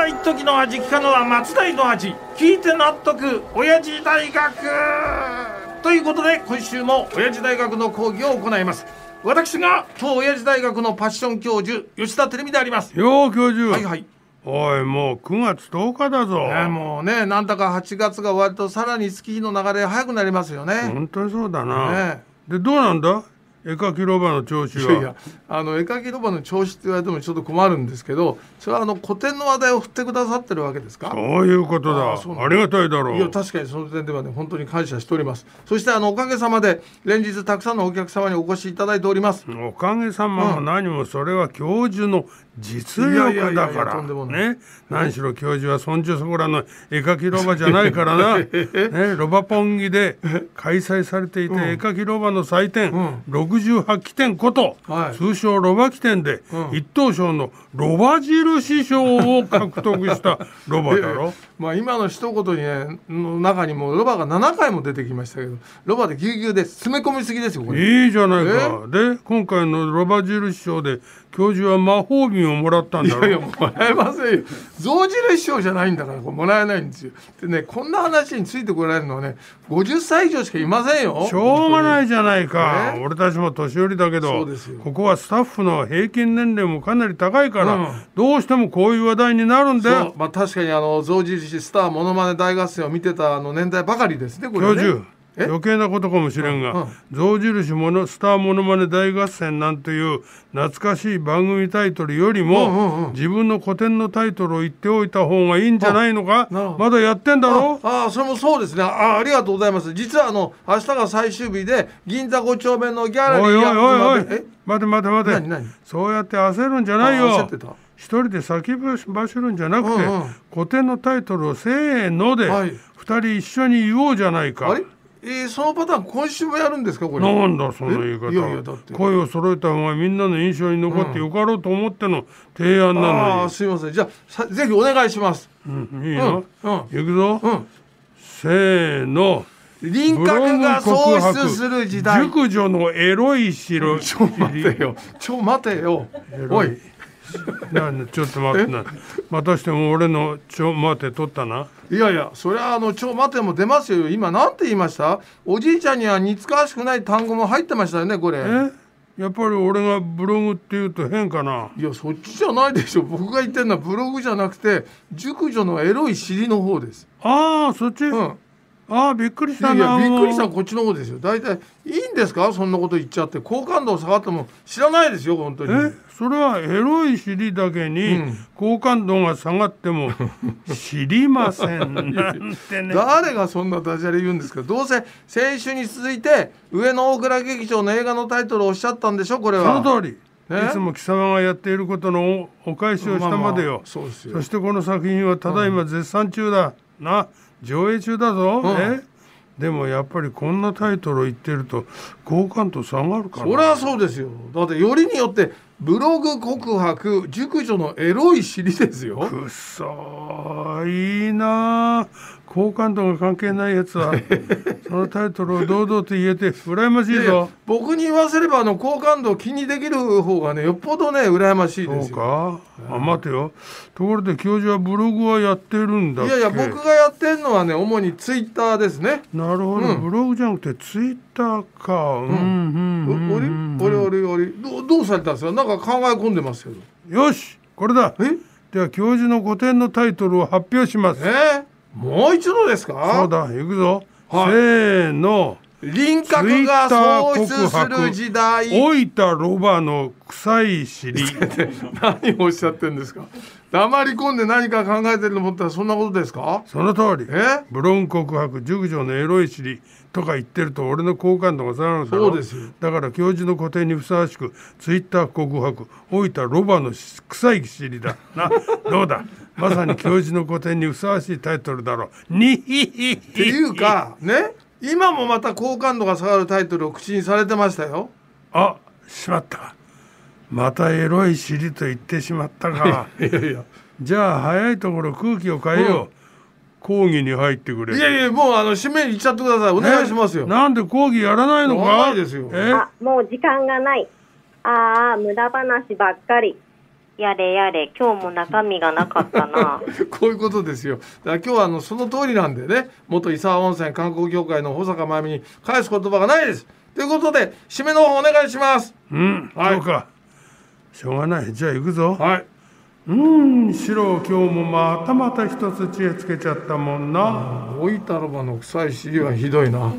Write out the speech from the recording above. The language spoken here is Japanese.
は一時の味聞かぬは松代の味聞いて納得。親父大学ということで今週も親父大学の講義を行います。私が当親父大学のパッション教授吉田照美であります。よう教授。はいはい。おいもう9月10日だぞ、ね、もうねなんだか8月が終わるとさらに月日の流れ早くなりますよね、本当にそうだな、ねでどうなんだ？絵描きロバの調子は。いやいやあの絵描きロバの調子って言われてもちょっと困るんですけどそれはあの古典の話題を振ってくださってるわけですか？そういうことだ。ありがたいだろう。いや確かにその点ではね本当に感謝しております。そしてあのおかげさまで連日たくさんのお客様にお越しいただいております。おかげさまも何もそれは教授の実力だから。ね。何しろ教授はそんじょそこらの絵描きロバじゃないからな、ね、ロバポンギで開催されていた絵描きロバの祭典、68期典こと、はい。通称ロバ記典で、一等賞のロバ印賞を獲得した ロバだろ？まあ今の一言にねの中にもロバが7回も出てきましたけどロバでぎゅうぎゅうで詰め込みすぎですよこれ。いいじゃないか。で今回のロバ印賞で教授は魔法瓶をもらったんだろ？いやいやもらえませんよ。象印賞じゃないんだからこれもらえないんですよ。でねこんな話についてこられるのはね50歳以上しかいませんよ。しょうがないじゃないか、ね俺たちも年寄りだけそどここはスタッフの平均年齢もかなり高いから、うん。どうしてもこういう話題になるんだよ。まあ確かにあの象印スターモノマネ大合戦を見てたあの年代ばかりですねこれね。教授え余計なことかもしれんが「象印ものスターものまね大合戦」なんていう懐かしい番組タイトルよりも、自分の古典のタイトルを言っておいた方がいいんじゃないのかまだやってんだろ？ああそれもそうですね。あありがとうございます。実はあの明日が最終日で銀座5丁目のギャラリーおいおいおいおい。待て待て待て。何何？そうやって焦るんじゃないあよ一人で先走るんじゃなくて、古典のタイトルをせーのではい。二人一緒に言おうじゃないか、えー、そのパターン今週もやるんですかこれ？なんだその言い方。え？いやいやだって。声を揃えた方がみんなの印象に残ってよかろうと思っての提案なあのに。あすいません。じゃあさぜひお願いします。うん、いいの、うんうん。行くぞ、うん。せーの。輪郭が喪失する時代。熟女のエロい城。ちょ待てよ。ちょ待てよ。おい なんちょっと待ってな。またしても俺のちょ待て取ったな。いやいやそれはあのちょ待ても出ますよ。今なんて言いました？おじいちゃんには似つかわしくない単語も入ってましたよねこれ。え？やっぱり俺がブログって言うと変かな。いやそっちじゃないでしょ。僕が言ってるのはブログじゃなくて熟女のエロい尻の方です。ああそっち、うんああびっくりしたなやびっくりしたこっちの方ですよ。大体いいんですか？そんなこと言っちゃって。好感度下がっても知らないですよ本当に。えそれはエロい尻だけにうん。好感度が下がっても知りませんなんてね。誰がそんなダジャレ言うんですか？どうせ先週に続いて上野大倉劇場の映画のタイトルをおっしゃったんでしょ？これそはの通り。いえつも貴様がやっていることのおお返しをしたまでよ、そしてこの作品はただいま絶賛中だ、な上映中だぞ、うん。え？でもやっぱりこんなタイトルを言ってると好感度下がるかな。それはそうですよ。だってよりによってブログ告白熟女のエロい尻ですよ。くっそーいいな。あ好感度が関係ないやつは そのタイトルを堂々と言えて羨ましいぞ。僕に言わせればあの好感度を気にできる方がねよっぽどね羨ましいそうですよ。か。あ待てよ。ところで教授はブログはやってるんだっけ？いやいや僕がやってるのはね主にツイッターですね。なるほど、うん。ブログじゃなくてツイッターか。うん。うんおうんうんおりおりおりどうどうされたんですか？なんか考え込んでますけどよしこれだ。え？では教授の個展のタイトルを発表します。え？ー、もう一度ですそうかだ行くぞ、はい。せーの。輪郭が喪失する時代。老いたロバの臭い尻。何をおっしゃってんですか？黙り込んで何か考えてると思ったらそんなことですか？その通り。え？ブロン告白熟女のエロい尻とか言ってると俺の好感度が下がるだろそうですよ。だから教授の個展にふさわしくツイッター告白老いたロバの臭い尻だ。な どうだ？まさに教授の個展にふさわしいタイトルだろう。にひひひ。っていうかね？今もまた好感度が下がるタイトルを口にされてましたよ。あしまったまたエロい尻と言ってしまったか。いやいや。じゃあ早いところ空気を変えよう、講義に入ってくれ。いやいやもうあの締めに行っちゃってください。お願いしますよ、なんで講義やらないのか？ないですよ。え？あ、もう時間がない。ああ、無駄話ばっかり。やれやれ今日も中身がなかったな。こういうことですよ。だから今日はあのその通りなんでね、元伊沢温泉観光協会の保坂真由美に返す言葉がないです。ということで、締めの方お願いします。うん、はい。そうかしょうがないじゃあ行くぞはい。うんシロ今日もまたまた一つ知恵つけちゃったもんな大分ロバの臭い尻はひどいな。